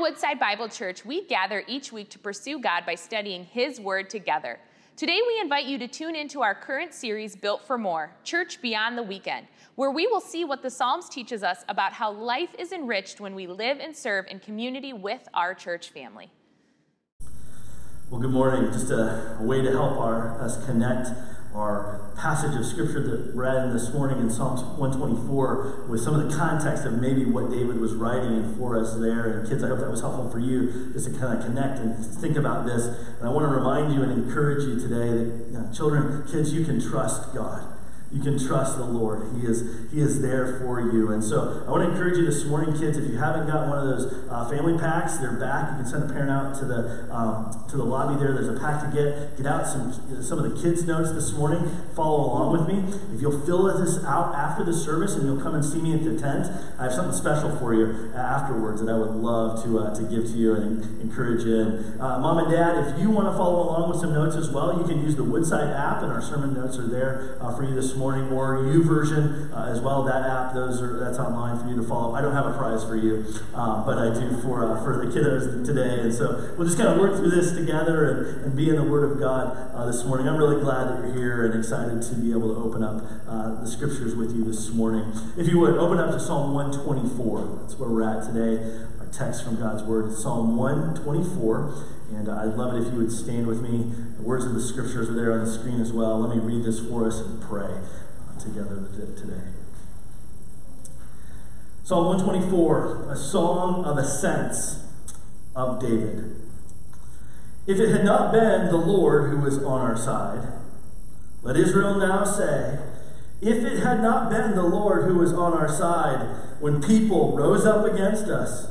Woodside Bible Church, we gather each week to pursue God by studying His Word together. Today, we invite you to tune into our current series, Built for More Church Beyond the Weekend, where we will see what the Psalms teaches us about how life is enriched when we live and serve in community with our church family. Well, good morning. Just a, a way to help our, us connect our passage of scripture that we're this morning in Psalms 124 with some of the context of maybe what David was writing for us there. And kids, I hope that was helpful for you just to kind of connect and think about this. And I want to remind you and encourage you today that you know, children, kids, you can trust God you can trust the Lord. He is He is there for you. And so I want to encourage you this morning, kids. If you haven't got one of those uh, family packs, they're back. You can send a parent out to the um, to the lobby there. There's a pack to get. Get out some some of the kids' notes this morning. Follow along with me. If you'll fill this out after the service and you'll come and see me at the tent, I have something special for you afterwards that I would love to uh, to give to you and encourage you. And uh, mom and dad, if you want to follow along with some notes as well, you can use the Woodside app, and our sermon notes are there uh, for you this morning morning, or YouVersion uh, as well. That app, those are that's online for you to follow. I don't have a prize for you, um, but I do for uh, for the kiddos today. And so we'll just kind of work through this together and, and be in the Word of God uh, this morning. I'm really glad that you're here and excited to be able to open up uh, the Scriptures with you this morning. If you would open up to Psalm 124. That's where we're at today. Our text from God's Word, Psalm 124. And I'd love it if you would stand with me. The words of the scriptures are there on the screen as well. Let me read this for us and pray uh, together today. Psalm 124, a song of ascents of David. If it had not been the Lord who was on our side, let Israel now say, if it had not been the Lord who was on our side when people rose up against us,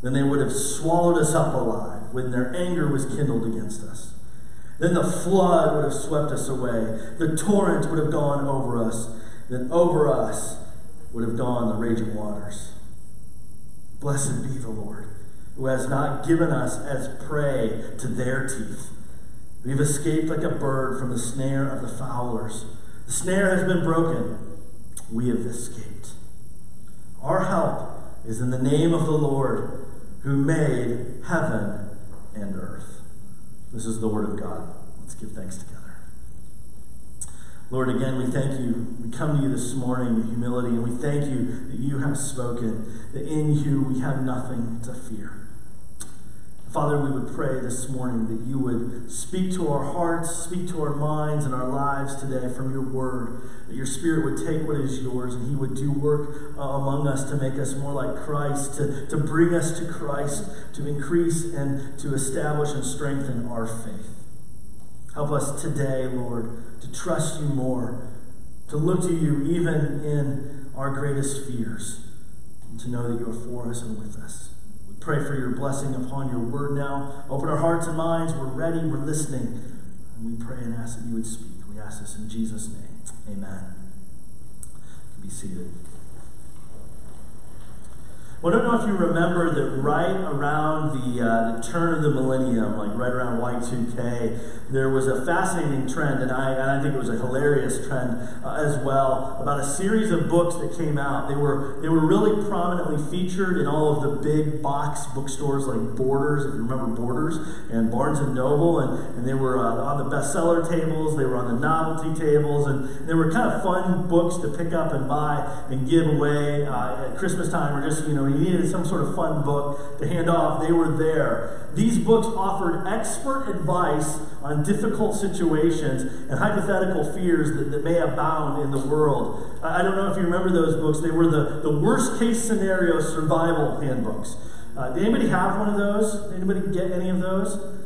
then they would have swallowed us up alive when their anger was kindled against us. Then the flood would have swept us away. The torrent would have gone over us. Then over us would have gone the raging waters. Blessed be the Lord, who has not given us as prey to their teeth. We've escaped like a bird from the snare of the fowlers. The snare has been broken. We have escaped. Our help is in the name of the Lord, who made heaven and earth. This is the Word of God. Let's give thanks together. Lord, again, we thank you. We come to you this morning with humility, and we thank you that you have spoken, that in you we have nothing to fear. Father, we would pray this morning that you would speak to our hearts, speak to our minds and our lives today from your word, that your spirit would take what is yours and he would do work uh, among us to make us more like Christ, to, to bring us to Christ, to increase and to establish and strengthen our faith. Help us today, Lord, to trust you more, to look to you even in our greatest fears, and to know that you are for us and with us. Pray for your blessing upon your word now. Open our hearts and minds. We're ready. We're listening. And we pray and ask that you would speak. We ask this in Jesus' name. Amen. You can be seated. Well, I don't know if you remember that right around the, uh, the turn of the millennium, like right around Y2K, there was a fascinating trend, and I, and I think it was a hilarious trend uh, as well, about a series of books that came out. They were, they were really prominently featured in all of the big box bookstores like Borders, if you remember Borders, and Barnes & Noble, and, and they were uh, on the bestseller tables, they were on the novelty tables, and they were kind of fun books to pick up and buy and give away uh, at Christmas time or just, you know, you needed some sort of fun book to hand off, they were there. These books offered expert advice on difficult situations and hypothetical fears that, that may abound in the world. I don't know if you remember those books. They were the, the worst case scenario survival handbooks. Uh, did anybody have one of those? Did anybody get any of those?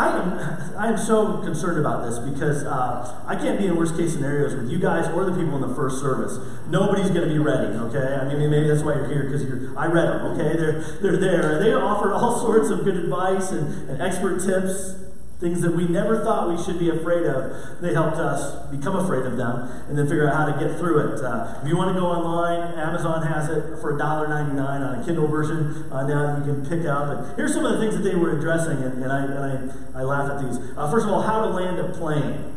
I am, I am so concerned about this because uh, I can't be in worst case scenarios with you guys or the people in the first service. Nobody's going to be ready, okay? I mean, maybe that's why you're here because you're. I read them, okay? They're they're there. They offer all sorts of good advice and, and expert tips Things that we never thought we should be afraid of. They helped us become afraid of them and then figure out how to get through it. Uh, if you want to go online, Amazon has it for $1.99 on a Kindle version uh, now you can pick up. And here's some of the things that they were addressing, and, and, I, and I, I laugh at these. Uh, first of all, how to land a plane.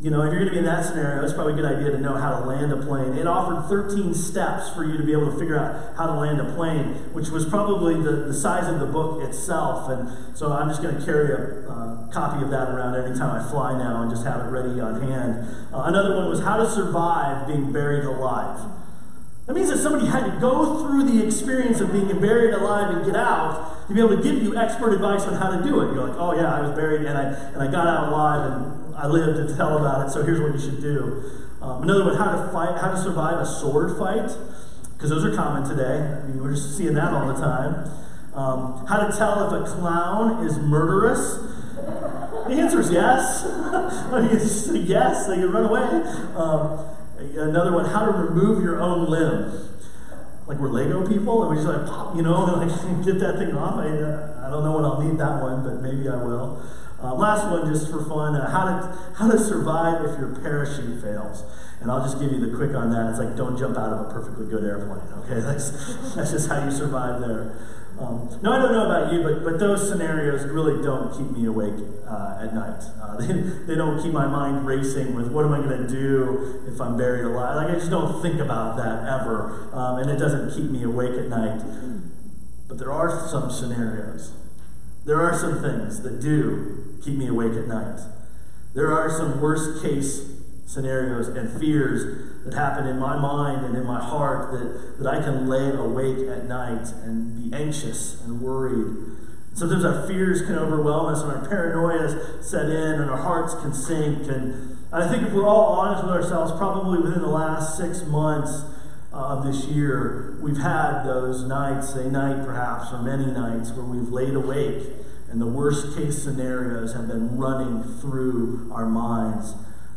You know, if you're going to be in that scenario, it's probably a good idea to know how to land a plane. It offered 13 steps for you to be able to figure out how to land a plane, which was probably the, the size of the book itself. And so I'm just going to carry a uh, copy of that around anytime I fly now and just have it ready on hand. Uh, another one was how to survive being buried alive. That means that somebody had to go through the experience of being buried alive and get out to be able to give you expert advice on how to do it. You're like, oh yeah, I was buried and I and I got out alive and I lived to tell about it, so here's what you should do. Um, another one, how to fight, how to survive a sword fight, because those are common today. I mean, we're just seeing that all the time. Um, how to tell if a clown is murderous. The answer is yes. I mean, it's yes, they can run away. Um, another one, how to remove your own limb. Like we're Lego people, and we just like pop, you know, and like get that thing off. I, I don't know when I'll need that one, but maybe I will. Uh, last one, just for fun, uh, how, to, how to survive if your parachute fails. And I'll just give you the quick on that. It's like don't jump out of a perfectly good airplane, okay? That's, that's just how you survive there. Um, no, I don't know about you, but, but those scenarios really don't keep me awake uh, at night. Uh, they, they don't keep my mind racing with what am I going to do if I'm buried alive. Like, I just don't think about that ever. Um, and it doesn't keep me awake at night. But there are some scenarios. There are some things that do keep me awake at night. There are some worst case scenarios and fears that happen in my mind and in my heart that, that I can lay awake at night and be anxious and worried. Sometimes our fears can overwhelm us and our paranoia set in and our hearts can sink. And I think if we're all honest with ourselves, probably within the last six months Uh, of this year, we've had those nights, a night perhaps, or many nights, where we've laid awake and the worst case scenarios have been running through our minds.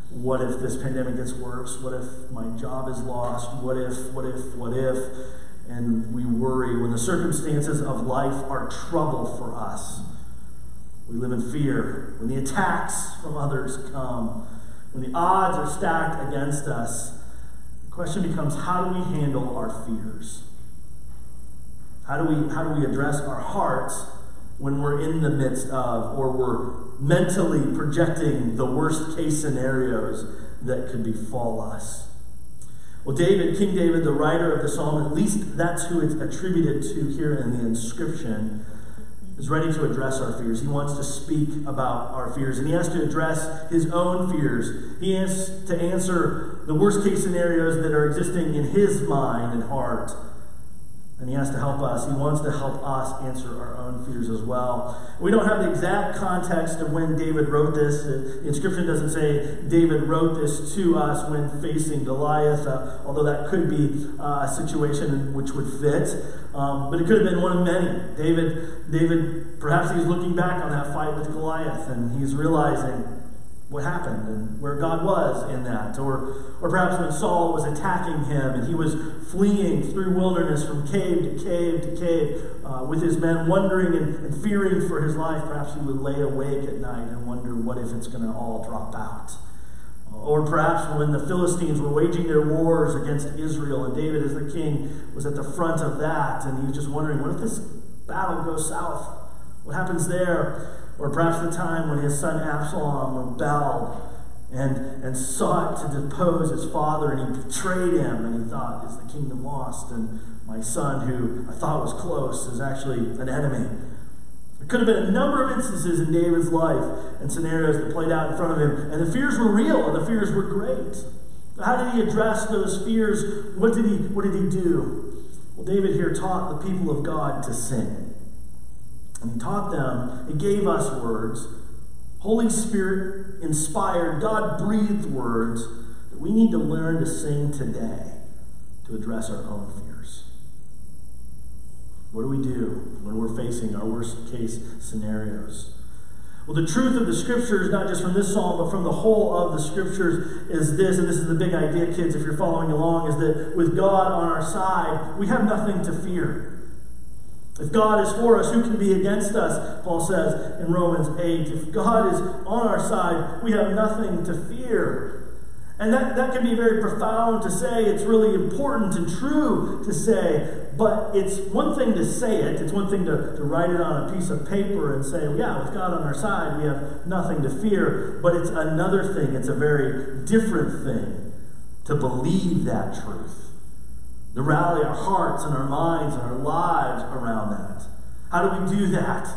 What if this pandemic gets worse? What if my job is lost? What if, what if, what if? And we worry when the circumstances of life are trouble for us. We live in fear. When the attacks from others come, when the odds are stacked against us, question becomes how do we handle our fears? How do we, how do we address our hearts when we're in the midst of, or we're mentally projecting the worst case scenarios that could befall us. Well, David, King David, the writer of the psalm, at least that's who it's attributed to here in the inscription, is ready to address our fears. He wants to speak about our fears, and he has to address his own fears. He has to answer the worst case scenarios that are existing in his mind and heart and he has to help us. He wants to help us answer our own fears as well. We don't have the exact context of when David wrote this. The inscription doesn't say David wrote this to us when facing Goliath, uh, although that could be uh, a situation which would fit. Um, but it could have been one of many. David, David, perhaps he's looking back on that fight with Goliath and he's realizing what happened and where God was in that. Or, or perhaps when Saul was attacking him and he was fleeing through wilderness from cave to cave to cave uh, with his men, wondering and, and fearing for his life, perhaps he would lay awake at night and wonder what if it's going to all drop out. Or perhaps when the Philistines were waging their wars against Israel and David, as the king, was at the front of that, and he was just wondering, what if this battle goes south? What happens there? Or perhaps the time when his son Absalom rebelled and, and sought to depose his father and he betrayed him and he thought, is the kingdom lost? And my son, who I thought was close, is actually an enemy. There could have been a number of instances in David's life and scenarios that played out in front of him, and the fears were real and the fears were great. How did he address those fears? What did he, what did he do? Well, David here taught the people of God to sing. And he taught them, he gave us words, Holy Spirit inspired, God breathed words that we need to learn to sing today to address our own fears. What do we do when we're facing our worst case scenarios? Well, the truth of the scriptures, not just from this psalm, but from the whole of the scriptures, is this, and this is the big idea, kids, if you're following along, is that with God on our side, we have nothing to fear. If God is for us, who can be against us? Paul says in Romans 8. If God is on our side, we have nothing to fear. And that, that can be very profound to say. It's really important and true to say. But it's one thing to say it, it's one thing to, to write it on a piece of paper and say, yeah, with God on our side, we have nothing to fear. But it's another thing, it's a very different thing to believe that truth, to rally our hearts and our minds and our lives around that. How do we do that?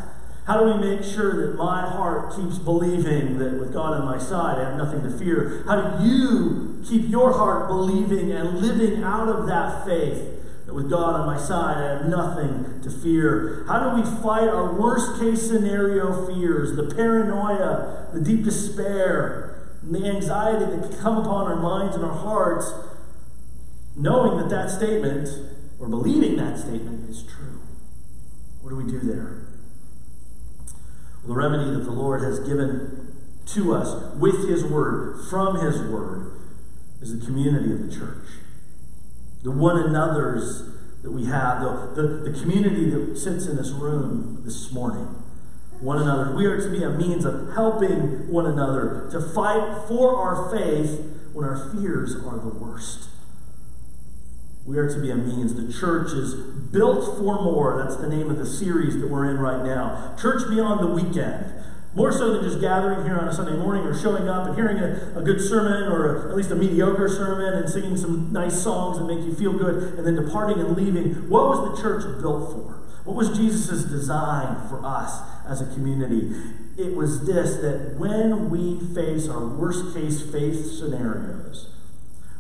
How do we make sure that my heart keeps believing that with God on my side, I have nothing to fear? How do you keep your heart believing and living out of that faith that with God on my side, I have nothing to fear? How do we fight our worst case scenario fears, the paranoia, the deep despair, and the anxiety that can come upon our minds and our hearts, knowing that that statement, or believing that statement, is true? What do we do there? Well, the remedy that the Lord has given to us with His Word, from His Word, is the community of the church. The one another's that we have, the, the, the community that sits in this room this morning. One another. We are to be a means of helping one another to fight for our faith when our fears are the worst. We are to be a means. The church is built for more. That's the name of the series that we're in right now. Church beyond the weekend. More so than just gathering here on a Sunday morning or showing up and hearing a, a good sermon or a, at least a mediocre sermon and singing some nice songs that make you feel good and then departing and leaving. What was the church built for? What was Jesus' design for us as a community? It was this that when we face our worst case faith scenarios,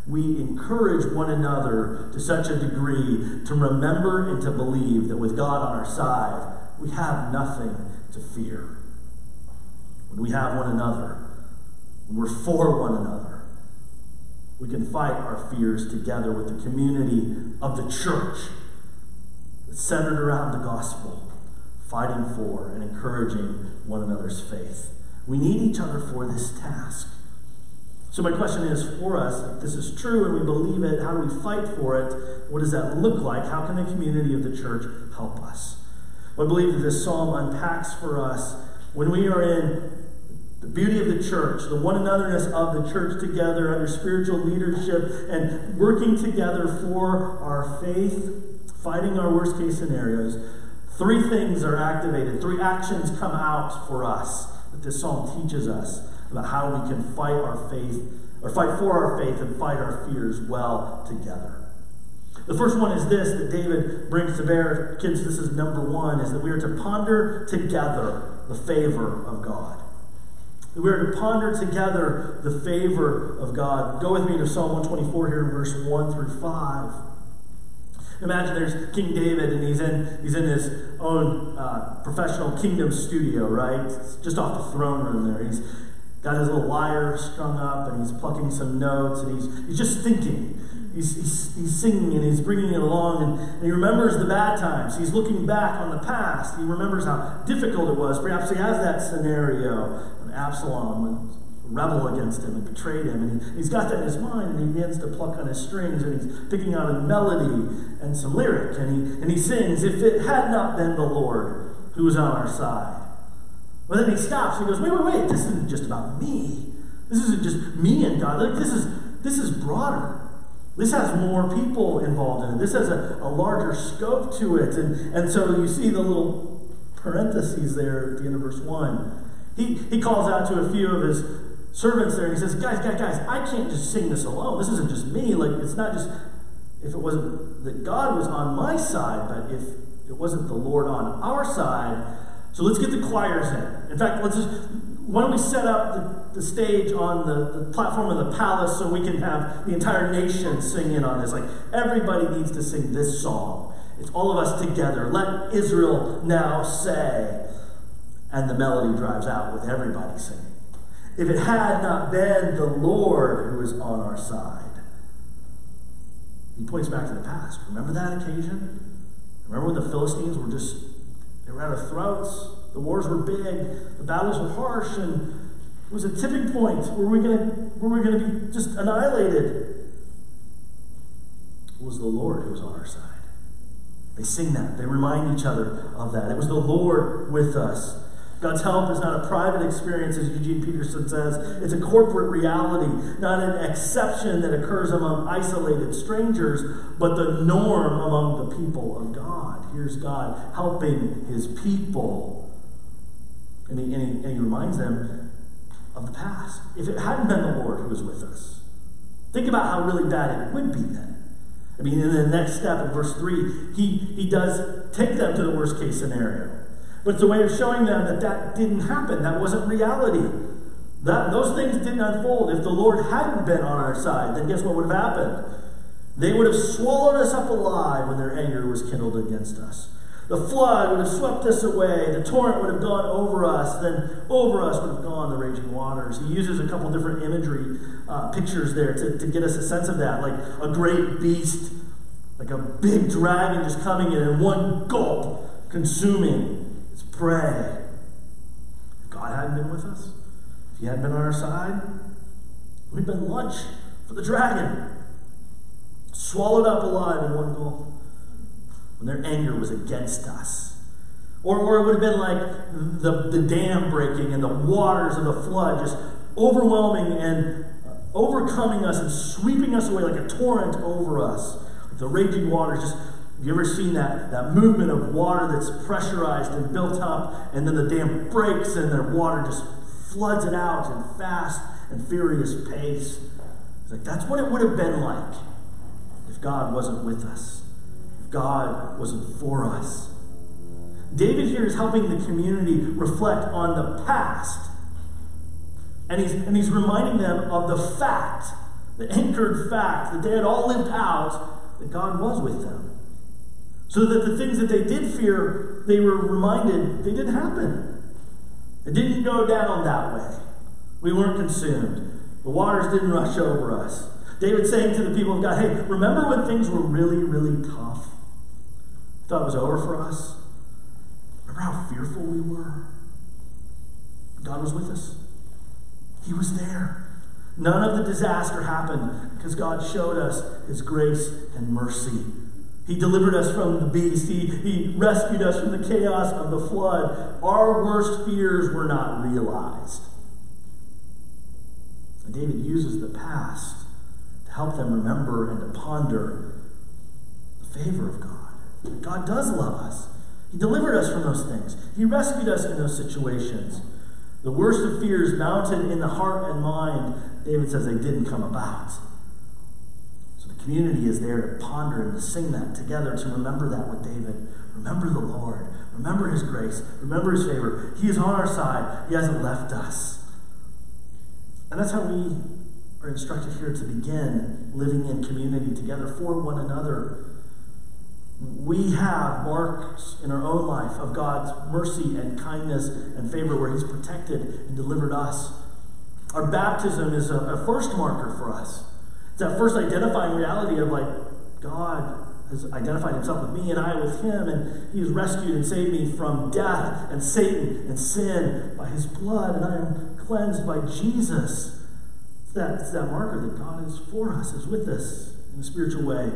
we encourage one another to such a degree to remember and to believe that with God on our side, we have nothing to fear. When we have one another, when we're for one another, we can fight our fears together with the community of the church that's centered around the gospel, fighting for and encouraging one another's faith. We need each other for this task. So, my question is for us if this is true and we believe it, how do we fight for it? What does that look like? How can the community of the church help us? I believe that this psalm unpacks for us when we are in the beauty of the church, the one anotherness of the church together under spiritual leadership and working together for our faith, fighting our worst case scenarios. Three things are activated, three actions come out for us that this psalm teaches us about how we can fight our faith, or fight for our faith and fight our fears well together. The first one is this that David brings to bear. Kids, this is number one, is that we are to ponder together the favor of God. That we are to ponder together the favor of God. Go with me to Psalm 124 here verse 1 through 5. Imagine there's King David and he's in, he's in his own uh, professional kingdom studio, right? It's just off the throne room there. He's, got his little lyre strung up and he's plucking some notes and he's, he's just thinking. He's, he's, he's singing and he's bringing it along and, and he remembers the bad times. He's looking back on the past. He remembers how difficult it was. Perhaps he has that scenario when Absalom went rebel against him and betrayed him. And he, he's got that in his mind and he begins to pluck on his strings and he's picking out a melody and some lyric and he, and he sings, If it had not been the Lord who was on our side. But then he stops and he goes, wait, wait, wait, this isn't just about me. This isn't just me and God. Like, this is this is broader. This has more people involved in it. This has a, a larger scope to it. And, and so you see the little parentheses there at the end of verse 1. He, he calls out to a few of his servants there and he says, Guys, guys, guys, I can't just sing this alone. This isn't just me. Like, it's not just if it wasn't that God was on my side, but if it wasn't the Lord on our side, so let's get the choirs in. In fact, let's just, why don't we set up the, the stage on the, the, platform of the palace so we can have the entire nation sing in on this? Like, everybody needs to sing this song. It's all of us together. Let Israel now say. And the melody drives out with everybody singing. If it had not been the Lord who is on our side, he points back to the past. Remember that occasion? Remember when the Philistines were just they were at our throats. The wars were big. The battles were harsh, and it was a tipping point where we going to where we going to be just annihilated. It was the Lord who was on our side. They sing that. They remind each other of that. It was the Lord with us. God's help is not a private experience, as Eugene Peterson says. It's a corporate reality, not an exception that occurs among isolated strangers, but the norm among the people of God. Here's God helping his people. And he, and he, and he reminds them of the past. If it hadn't been the Lord who was with us, think about how really bad it would be then. I mean, in the next step in verse 3, he, he does take them to the worst case scenario. But it's a way of showing them that that didn't happen. That wasn't reality. That, those things didn't unfold. If the Lord hadn't been on our side, then guess what would have happened? They would have swallowed us up alive when their anger was kindled against us. The flood would have swept us away. The torrent would have gone over us. Then over us would have gone the raging waters. He uses a couple different imagery uh, pictures there to, to get us a sense of that, like a great beast, like a big dragon just coming in and one gulp consuming its prey. If God hadn't been with us, if He hadn't been on our side, we'd been lunch for the dragon. Swallowed up alive in one gulp when their anger was against us. Or, or it would have been like the, the dam breaking and the waters of the flood just overwhelming and uh, overcoming us and sweeping us away like a torrent over us. Like the raging waters just have you ever seen that, that movement of water that's pressurized and built up, and then the dam breaks and the water just floods it out in fast and furious pace? It's like that's what it would have been like God wasn't with us, God wasn't for us. David here is helping the community reflect on the past. And he's, and he's reminding them of the fact, the anchored fact, that they had all lived out that God was with them. So that the things that they did fear, they were reminded they didn't happen. It didn't go down that way. We weren't consumed. The waters didn't rush over us. David saying to the people of God, hey, remember when things were really, really tough? Thought it was over for us? Remember how fearful we were? God was with us. He was there. None of the disaster happened because God showed us his grace and mercy he delivered us from the beast. He, he rescued us from the chaos of the flood. Our worst fears were not realized. And David uses the past help them remember and to ponder the favor of God. God does love us. He delivered us from those things. He rescued us in those situations. The worst of fears mounted in the heart and mind, David says they didn't come about So the community is there to ponder and to sing that together, to remember that with David. Remember the Lord. Remember his grace. Remember his favor. He is on our side. He hasn't left us. And that's how we are instructed here to begin living in community together for one another. We have marks in our own life of God's mercy and kindness and favor where He's protected and delivered us. Our baptism is a, a first marker for us. It's that first identifying reality of like, God has identified himself with me and I with him, and he has rescued and saved me from death and Satan and sin by his blood, and I am cleansed by Jesus. That, it's that marker that God is for us, is with us in a spiritual way.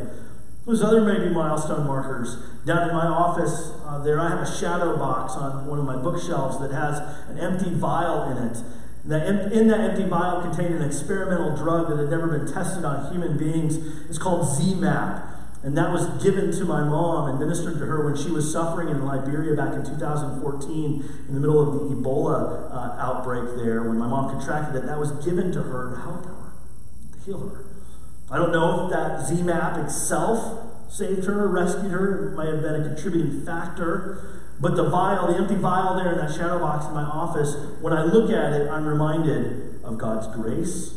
There's other maybe milestone markers. Down in my office, uh, there I have a shadow box on one of my bookshelves that has an empty vial in it in that empty vial contained an experimental drug that had never been tested on human beings. It's called ZMapp. And that was given to my mom and ministered to her when she was suffering in Liberia back in 2014 in the middle of the Ebola uh, outbreak there. When my mom contracted it, that was given to her to help her, to heal her. I don't know if that ZMapp itself saved her, or rescued her. It might have been a contributing factor. But the vial, the empty vial there in that shadow box in my office, when I look at it, I'm reminded of God's grace.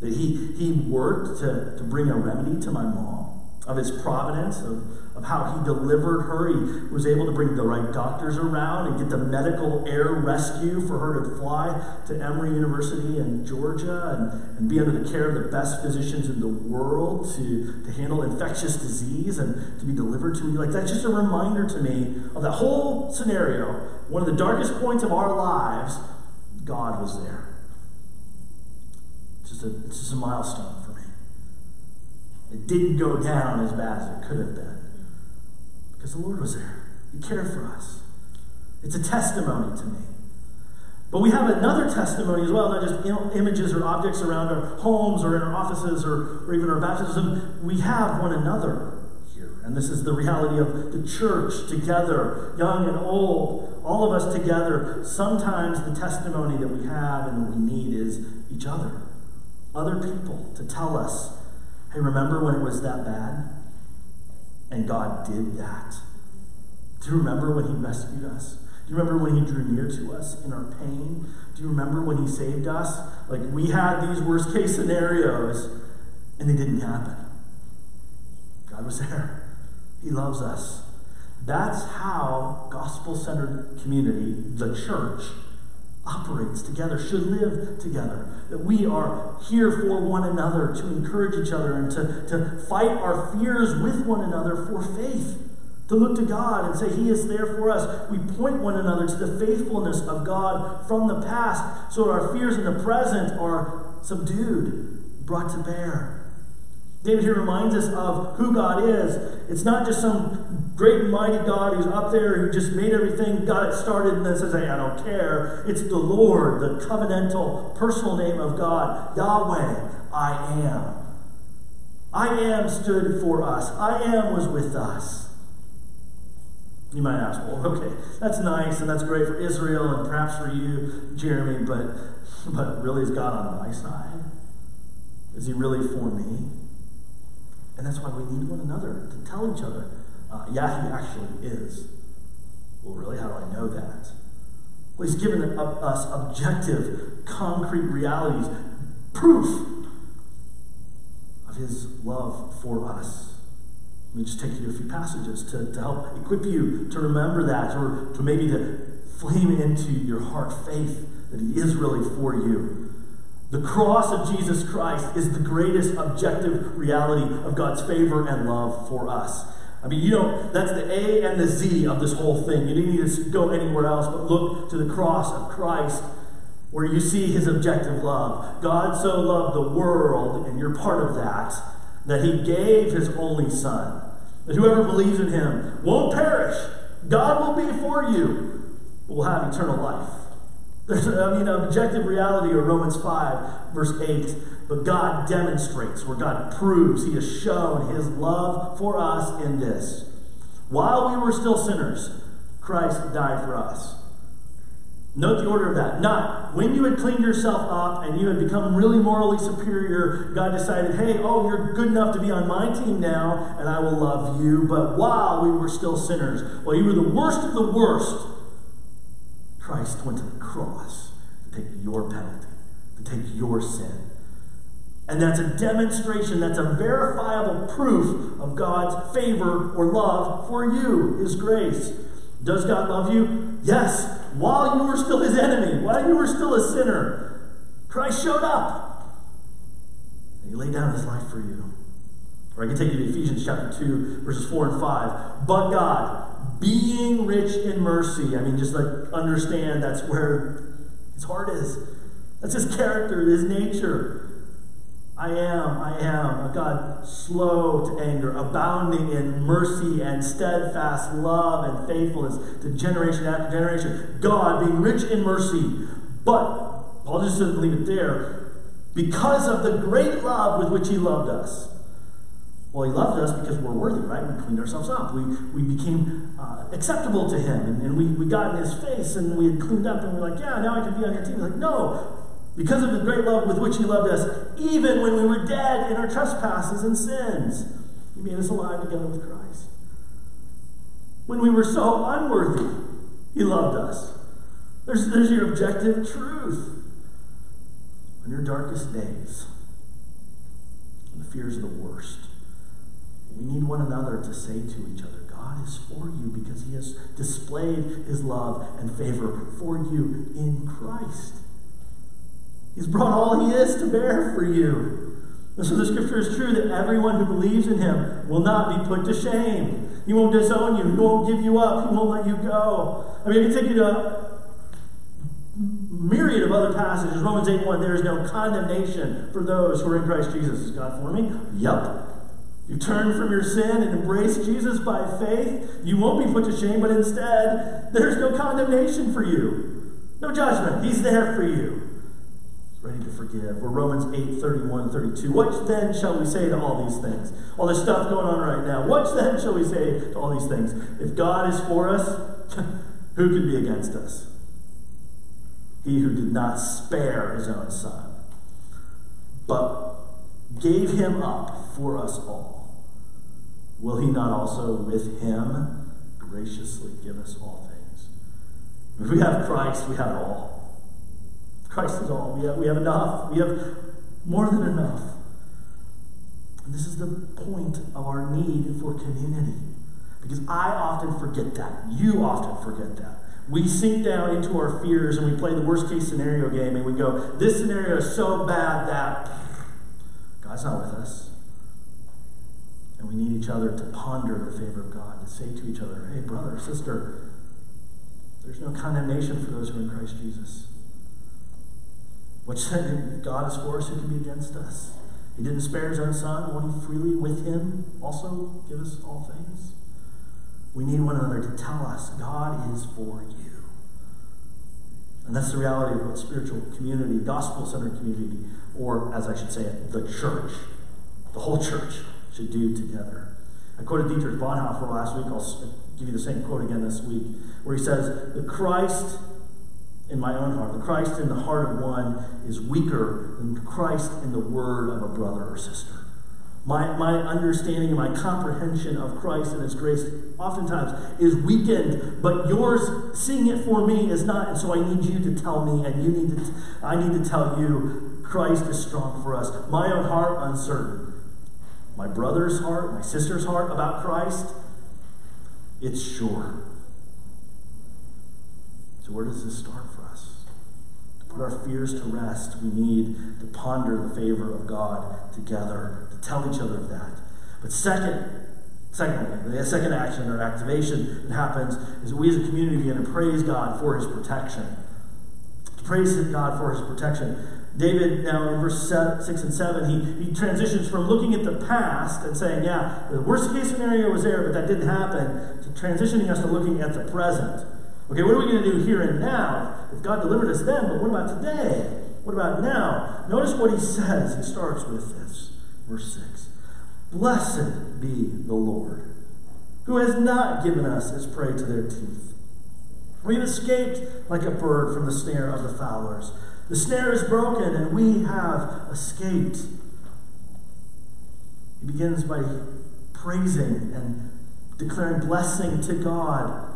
That He, he worked to, to bring a remedy to my mom, of His providence, of of how he delivered her. He was able to bring the right doctors around and get the medical air rescue for her to fly to Emory University in Georgia and, and be under the care of the best physicians in the world to, to handle infectious disease and to be delivered to me. Like, that's just a reminder to me of that whole scenario. One of the darkest points of our lives, God was there. It's just a, it's just a milestone. It didn't go down as bad as it could have been. Because the Lord was there. He cared for us. It's a testimony to me But we have another testimony as well, not just images or objects around our homes or in our offices or, or even our baptism. We have one another here. And this is the reality of the church together, young and old, all of us together. Sometimes the testimony that we have and that we need is each other, other people to tell us, hey, remember when it was that bad? And God did that. Do you remember when He rescued us? Do you remember when he drew near to us in our pain? Do you remember when he saved us? Like we had these worst case scenarios and they didn't happen. God was there. He loves us. That's how gospel centered community, the church, operates together, should live together. That we are here for one another to encourage each other and to, to fight our fears with one another for faith to look to God and say He is there for us. We point one another to the faithfulness of God from the past so our fears in the present are subdued, brought to bear. David here reminds us of who God is. It's not just some great and mighty God who's up there who just made everything, got it started, and then says, Hey, I don't care. It's the Lord, the covenantal, personal name of God, Yahweh, I am. I am stood for us. I am was with us. You might ask, well, okay, that's nice and that's great for Israel and perhaps for you, Jeremy, but, but really is God on my side? Is he really for me? And that's why we need one another to tell each other, uh, yeah, he actually is. Well, really, how do I know that? Well, he's given us objective, concrete realities, proof of his love for us. Let me just take you to a few passages to, to help equip you to remember that or to maybe to flame into your heart faith that He is really for you. The cross of Jesus Christ is the greatest objective reality of God's favor and love for us. I mean, you know, that's the A and the Z of this whole thing. You didn't need to go anywhere else but look to the cross of Christ where you see his objective love. God so loved the world, and you're part of that, that he gave his only son, that whoever believes in him won't perish. God will be for you, will have eternal life. There's, I mean, objective reality or Romans 5, verse 8. But God demonstrates, where God proves, He has shown His love for us in this. While we were still sinners, Christ died for us. Note the order of that. Not when you had cleaned yourself up and you had become really morally superior, God decided, hey, oh, you're good enough to be on my team now, and I will love you. But while we were still sinners, while you were the worst of the worst, Christ went to the cross to take your penalty, to take your sin. And that's a demonstration, that's a verifiable proof of God's favor or love for you, His grace. Does God love you? Yes while you were still his enemy, while you were still a sinner, Christ showed up. And he laid down his life for you. Or I can take you to Ephesians chapter 2, verses 4 and 5. But God, being rich in mercy, I mean, just like understand that's where his heart is. That's his character, his nature. I am, I am a God slow to anger, abounding in mercy and steadfast love and faithfulness to generation after generation. God being rich in mercy. But, Paul just doesn't leave it there. Because of the great love with which he loved us. Well, he loved us because we're worthy, right? We cleaned ourselves up. We, we became uh, acceptable to him. And, and we, we got in his face and we had cleaned up and we're like, yeah, now I can be on your team. He's like, no, because of the great love with which he loved us, even when we were dead in our trespasses and sins, he made us alive together with Christ. When we were so unworthy, he loved us. There's, there's your objective truth. On your darkest days, the fears of the worst, we need one another to say to each other, God is for you because he has displayed his love and favor for you in Christ. He's brought all he is to bear for you. And so the scripture is true that everyone who believes in him will not be put to shame. He won't disown you. He won't give you up. He won't let you go. I mean, I can take you to a myriad of other passages. Romans 8 1, there is no condemnation for those who are in Christ Jesus. Is God for me? Yup. You turn from your sin and embrace Jesus by faith, you won't be put to shame, but instead, there's no condemnation for you. No judgment. He's there for you. He's ready to forgive. Or Romans 8 31 32. What then shall we say to all these things? All this stuff going on right now. What then shall we say to all these things? If God is for us, who can be against us? He who did not spare his own son, but gave him up for us all, will he not also with him graciously give us all things? If we have Christ, we have all. Christ is all. We have, we have enough. We have more than enough. And this is the point of our need for community. Because I often forget that. You often forget that. We sink down into our fears and we play the worst case scenario game and we go, this scenario is so bad that God's not with us. And we need each other to ponder the favor of God, to say to each other, hey, brother, sister, there's no condemnation for those who are in Christ Jesus. Which God is for us, who can be against us? He didn't spare his own son, won't he freely with him also give us all things? We need one another to tell us God is for you. And that's the reality of what spiritual community, gospel centered community, or as I should say it, the church, the whole church, should do together. I quoted Dietrich Bonhoeffer last week. I'll uh, give you the same quote again this week, where he says, The Christ in my own heart, the Christ in the heart of one is weaker than the Christ in the word of a brother or sister. My, my understanding and my comprehension of Christ and His grace oftentimes is weakened, but yours seeing it for me is not. And so I need you to tell me, and you need to, I need to tell you, Christ is strong for us. My own heart, uncertain. My brother's heart, my sister's heart about Christ, it's sure. So where does this start for us? To put our fears to rest, we need to ponder the favor of God together to tell each other of that. But second, secondly, the second action or activation that happens is we as a community begin to praise God for his protection. To praise God for his protection. David, now in verse 6 and 7, he, he transitions from looking at the past and saying, yeah, the worst case scenario was there, but that didn't happen, to transitioning us to looking at the present. Okay, what are we going to do here and now? If God delivered us then, but what about today? What about now? Notice what he says. He starts with this. Verse 6 Blessed be the Lord, who has not given us as prey to their teeth. We've escaped like a bird from the snare of the fowlers. The snare is broken, and we have escaped. He begins by praising and declaring blessing to God.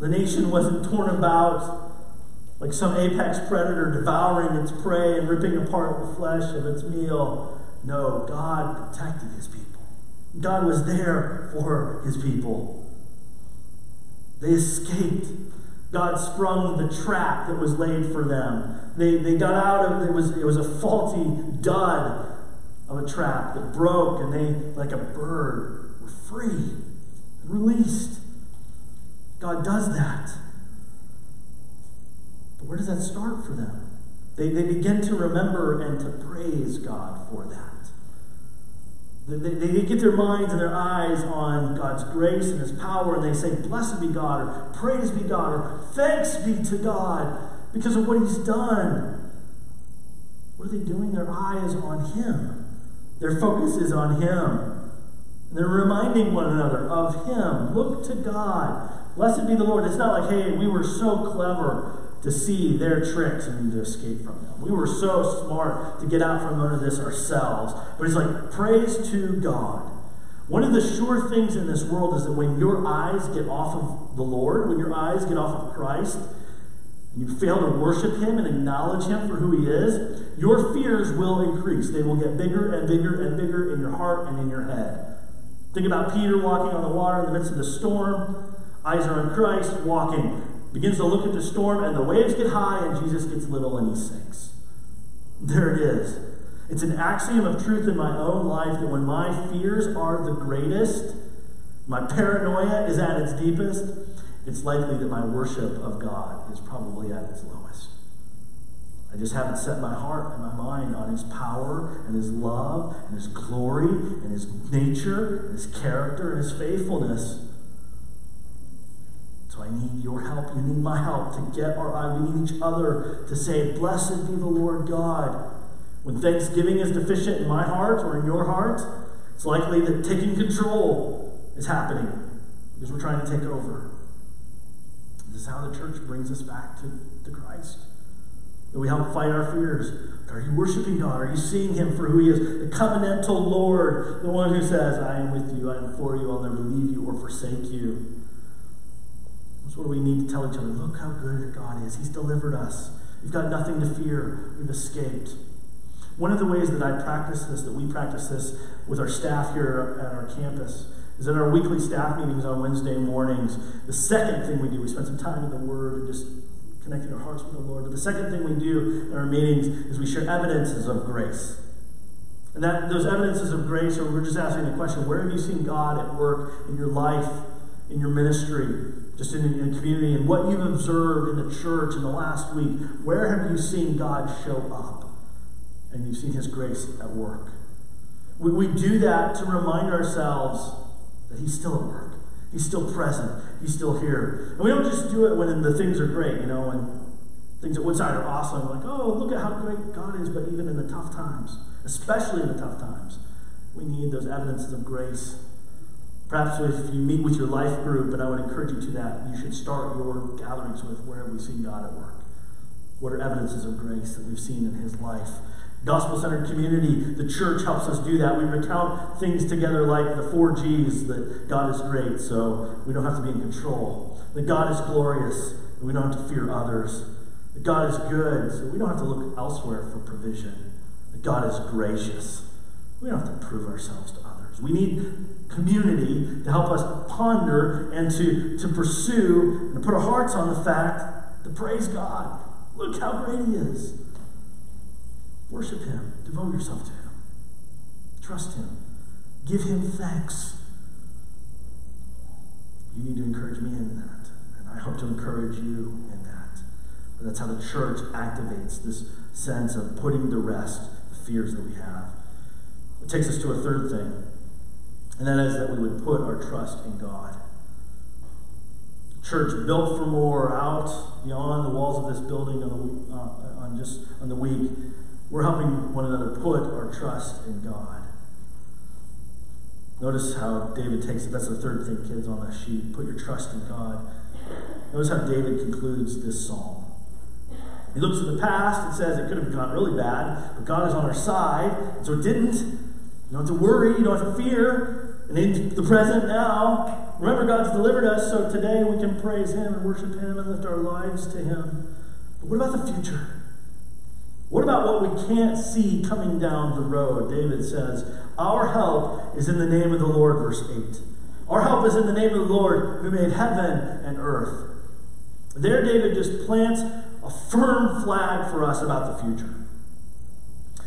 The nation wasn't torn about like some apex predator devouring its prey and ripping apart the flesh of its meal. No, God protected his people. God was there for his people. They escaped. God sprung the trap that was laid for them. They, they got out of it was it was a faulty dud of a trap that broke, and they, like a bird, were free, released. God does that. But where does that start for them? They, they begin to remember and to praise God for that. They, they, get their minds and their eyes on God's grace and His power, and they say, Blessed be God, or Praise be God, or Thanks be to God because of what He's done. What are they doing? Their eye is on Him, their focus is on Him. They're reminding one another of Him. Look to God. Blessed be the Lord. It's not like, hey, we were so clever to see their tricks and to escape from them. We were so smart to get out from under this ourselves. But it's like, praise to God. One of the sure things in this world is that when your eyes get off of the Lord, when your eyes get off of Christ, and you fail to worship Him and acknowledge Him for who He is, your fears will increase. They will get bigger and bigger and bigger in your heart and in your head. Think about Peter walking on the water in the midst of the storm. Eyes are on Christ, walking begins to look at the storm, and the waves get high, and Jesus gets little and he sinks. There it is. It's an axiom of truth in my own life that when my fears are the greatest, my paranoia is at its deepest, it's likely that my worship of God is probably at its lowest. I just haven't set my heart and my mind on His power and His love and His glory and His nature and His character and His faithfulness. I need your help. You need my help to get our eye. We need each other to say, Blessed be the Lord God. When thanksgiving is deficient in my heart or in your heart, it's likely that taking control is happening because we're trying to take over. This is how the church brings us back to, to Christ. That we help fight our fears. Are you worshiping God? Are you seeing Him for who He is? The covenantal Lord, the one who says, I am with you, I am for you, I'll never leave you or forsake you. That's what we need to tell each other. Look how good God is. He's delivered us. We've got nothing to fear. We've escaped. One of the ways that I practice this, that we practice this with our staff here at our campus, is in our weekly staff meetings on Wednesday mornings. The second thing we do, we spend some time in the Word and just connecting our hearts with the Lord. But the second thing we do in our meetings is we share evidences of grace. And that those evidences of grace are we're just asking the question, where have you seen God at work in your life, in your ministry, just in, the community, and what you've observed in the church in the last week? Where have you seen God show up? and you've seen His grace at work. We, we do that to remind ourselves that He's still at work. He's still present. He's still here. And we don't just do it when the things are great, you know, when things at Woodside are awesome. Like, oh, look at how great God is. But even in the tough times, especially in the tough times, we need those evidences of grace. Perhaps if you meet with your life group, and I would encourage you to that, you should start your gatherings with where have we seen God at work? What are evidences of grace that we've seen in His life? Gospel centered community, the church helps us do that. We recount things together like the four G's that God is great, so we don't have to be in control. That God is glorious, and we don't have to fear others. That God is good, so we don't have to look elsewhere for provision. That God is gracious. We don't have to prove ourselves to others. We need community to help us ponder and to, to pursue and put our hearts on the fact to praise God. Look how great He is. Worship Him. Devote yourself to Him. Trust Him. Give Him thanks. You need to encourage me in that. And I hope to encourage you in that. But that's how the church activates this sense of putting to rest the fears that we have. It takes us to a third thing, and that is that we would put our trust in God. Church built for more out beyond the walls of this building on the, uh, on just on the week we're helping one another put our trust in God. Notice how David takes it. That's the third thing, kids, on that sheet. Put your trust in God. Notice how David concludes this psalm. He looks at the past and says it could have gone really bad, but God is on our side, so it didn't. You don't have to worry, you don't have to fear. And in the present now, remember God's delivered us, so today we can praise Him and worship Him and lift our lives to Him. But what about the future? What about what we can't see coming down the road? David says, Our help is in the name of the Lord, verse 8. Our help is in the name of the Lord who made heaven and earth. There, David just plants a firm flag for us about the future.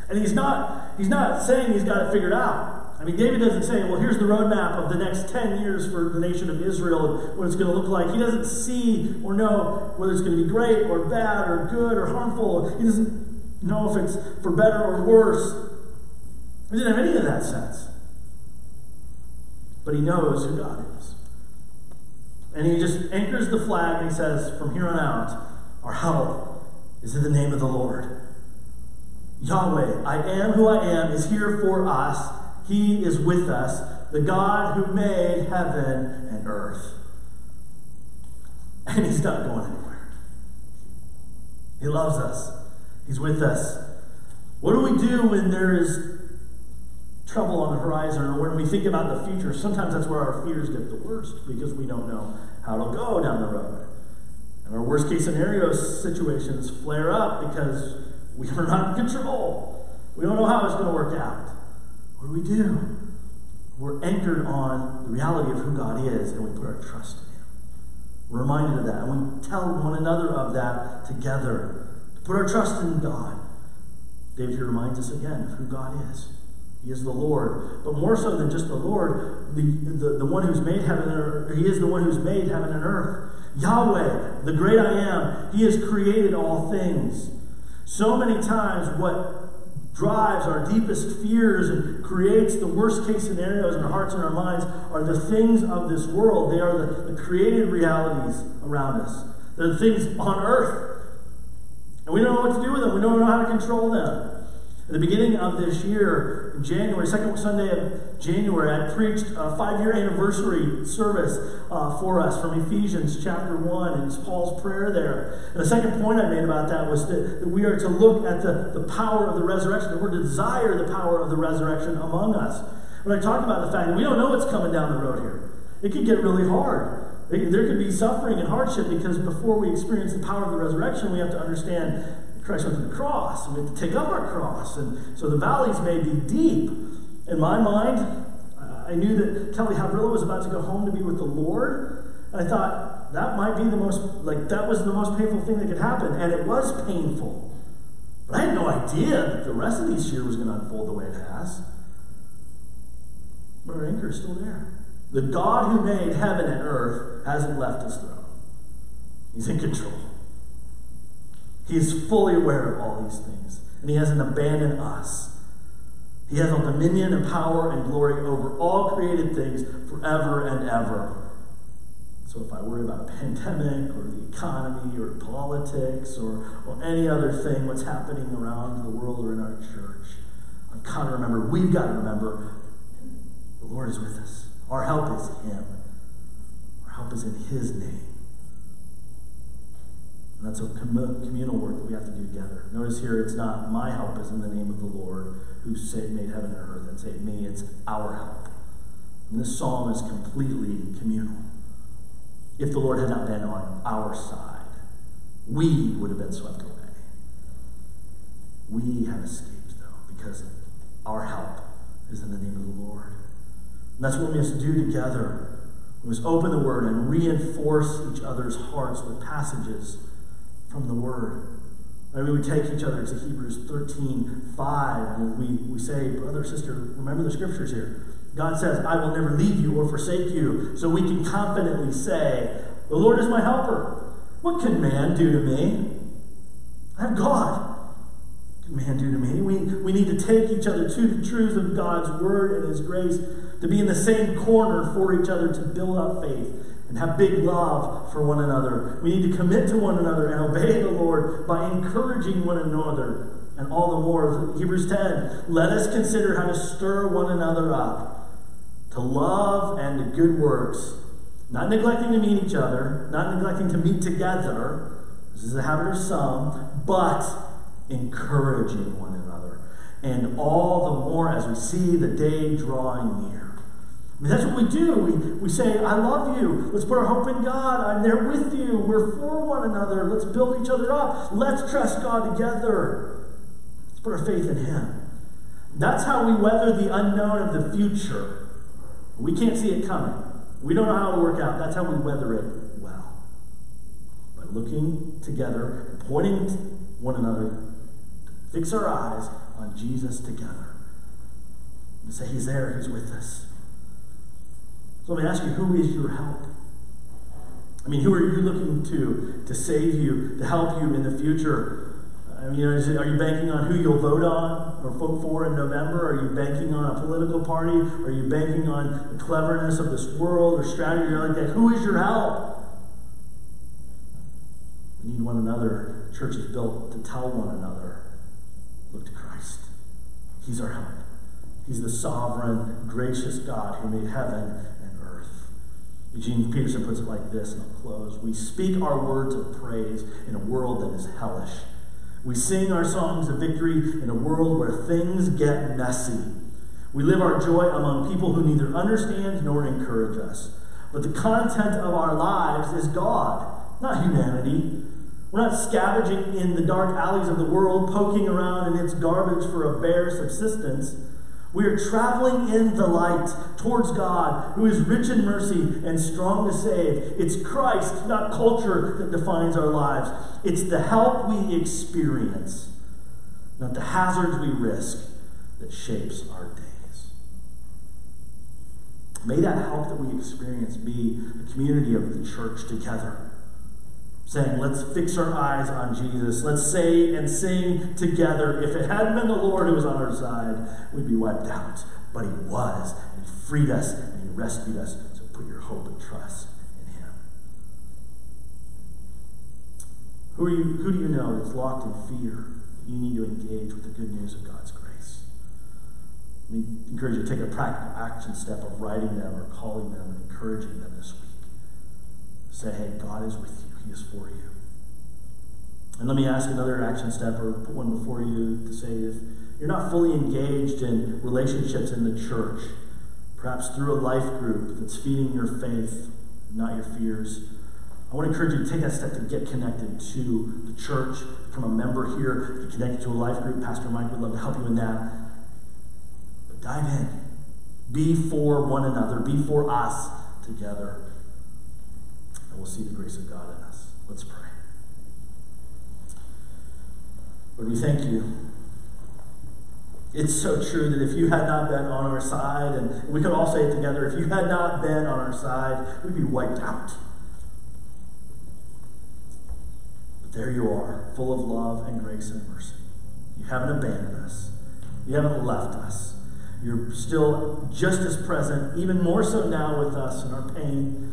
And he's not, he's not saying he's got it figured out. I mean, David doesn't say, well, here's the roadmap of the next 10 years for the nation of Israel and what it's going to look like. He doesn't see or know whether it's going to be great or bad or good or harmful. He doesn't know if it's for better or worse. He didn't have any of that sense. But he knows who God is. And he just anchors the flag and he says, from here on out, our help is in the name of the Lord. Yahweh, I am who I am, is here for us. He is with us, the God who made heaven and earth. And he's not going anywhere. He loves us. He's with us. What do we do when there is trouble on the horizon or when we think about the future? Sometimes that's where our fears get the worst because we don't know how it'll go down the road. And our worst case scenario situations flare up because we are not in control. We don't know how it's going to work out. What do we do? We're anchored on the reality of who God is and we put our trust in Him. We're reminded of that and we tell one another of that together. To Put our trust in God. David reminds us again of who God is. He is the Lord. But more so than just the Lord, the, the, the one who's made heaven and earth, He is the one who's made heaven and earth. Yahweh, the great I am, He has created all things. So many times, what drives our deepest fears and creates the worst case scenarios in our hearts and our minds are the things of this world. They are the, the created realities around us. They're the things on earth. And we don't know what to do with them. We don't know how to control them. At the beginning of this year, January, second Sunday of January, I preached a five year anniversary service uh, for us from Ephesians chapter 1, and it's Paul's prayer there. And the second point I made about that was that, that we are to look at the, the power of the resurrection, that we're to desire the power of the resurrection among us. When I talk about the fact that we don't know what's coming down the road here, it could get really hard. There could be suffering and hardship because before we experience the power of the resurrection, we have to understand Christ went to the cross, we have to take up our cross. And so the valleys may be deep. In my mind, uh, I knew that Kelly Havrilla was about to go home to be with the Lord. And I thought that might be the most, like, that was the most painful thing that could happen. And it was painful. But I had no idea that the rest of this year was going to unfold the way it has. But our anchor is still there. The God who made heaven and earth hasn't left his throne, He's in control. He is fully aware of all these things, and He hasn't abandoned us. He has all dominion and power and glory over all created things forever and ever. So if I worry about pandemic or the economy or politics or, or any other thing, what's happening around the world or in our church, I've got to remember, we've got to remember, the Lord is with us. Our help is Him. Our help is in His name. And that's a communal work that we have to do together. Notice here, it's not my help is in the name of the Lord who made heaven and earth and saved me. It's our help. And this psalm is completely communal. If the Lord had not been on our side, we would have been swept away. We have escaped, though, because our help is in the name of the Lord. And that's what we must do together. We must open the Word and reinforce each other's hearts with passages from the Word. Mean, we take each other to Hebrews 13, 5, and we, we say, brother, sister, remember the scriptures here. God says, I will never leave you or forsake you. So we can confidently say, The Lord is my helper. What can man do to me? I have God. What can man do to me? We, we need to take each other to the truth of God's word and his grace, to be in the same corner for each other, to build up faith and have big love for one another. We need to commit to one another and obey the Lord by encouraging one another. And all the more, Hebrews 10, let us consider how to stir one another up to love and to good works, not neglecting to meet each other, not neglecting to meet together. This is a habit of some, but encouraging one another. And all the more as we see the day drawing near. I mean, that's what we do. We, we say, I love you. Let's put our hope in God. I'm there with you. We're for one another. Let's build each other up. Let's trust God together. Let's put our faith in Him. That's how we weather the unknown of the future. We can't see it coming. We don't know how it'll work out. That's how we weather it well. By looking together pointing one another, fix our eyes on Jesus together. And say, He's there, He's with us. So let me ask you, who is your help? I mean, who are you looking to to save you, to help you in the future? I mean, are you banking on who you'll vote on or vote for in November? Are you banking on a political party? Are you banking on the cleverness of this world or strategy like that? Who is your help? We need one another. The church is built to tell one another look to Christ. He's our help. He's the sovereign, gracious God who made heaven Eugene Peterson puts it like this, and I'll close. We speak our words of praise in a world that is hellish. We sing our songs of victory in a world where things get messy. We live our joy among people who neither understand nor encourage us. But the content of our lives is God, not humanity. We're not scavenging in the dark alleys of the world, poking around in its garbage for a bare subsistence. We are traveling in the light towards God, who is rich in mercy and strong to save. It's Christ, not culture, that defines our lives. It's the help we experience, not the hazards we risk, that shapes our days. May that help that we experience be the community of the church together saying, Let's fix our eyes on Jesus. Let's say and sing together. If it hadn't been the Lord who was on our side, we'd be wiped out. But He was, and He freed us, and He rescued us. So put your hope and trust in Him. Who, are you, who do you know that's locked in fear? You need to engage with the good news of God's grace. I encourage you to take a practical action step of writing them or calling them and encouraging them this week. Say, hey, God is with you. He is for you. And let me ask another action step or put one before you to say if you're not fully engaged in relationships in the church, perhaps through a life group that's feeding your faith, not your fears, I want to encourage you to take that step to get connected to the church, become a member here, get connected to a life group. Pastor Mike would love to help you in that. But dive in. Be for one another, be for us together. And we'll see the grace of God in us. Let's pray. Lord, we thank you. It's so true that if you had not been on our side, and we could all say it together, if you had not been on our side, we'd be wiped out. But there you are, full of love and grace and mercy. You haven't abandoned us, you haven't left us. You're still just as present, even more so now with us in our pain,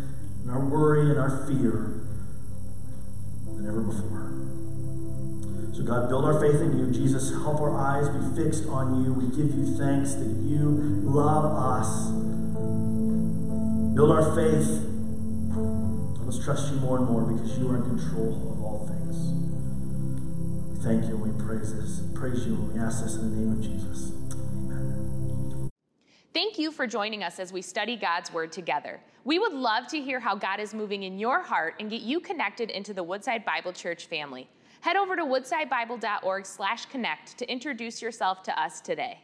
in our worry, and our fear than ever before. So, God, build our faith in you. Jesus, help our eyes be fixed on you. We give you thanks that you love us. Build our faith. Let's trust you more and more because you are in control of all things. We thank you and we praise this. Praise you and we ask this in the name of Jesus. Amen. Thank you for joining us as we study God's Word together. We would love to hear how God is moving in your heart and get you connected into the Woodside Bible Church family. Head over to woodsidebible.org/connect to introduce yourself to us today.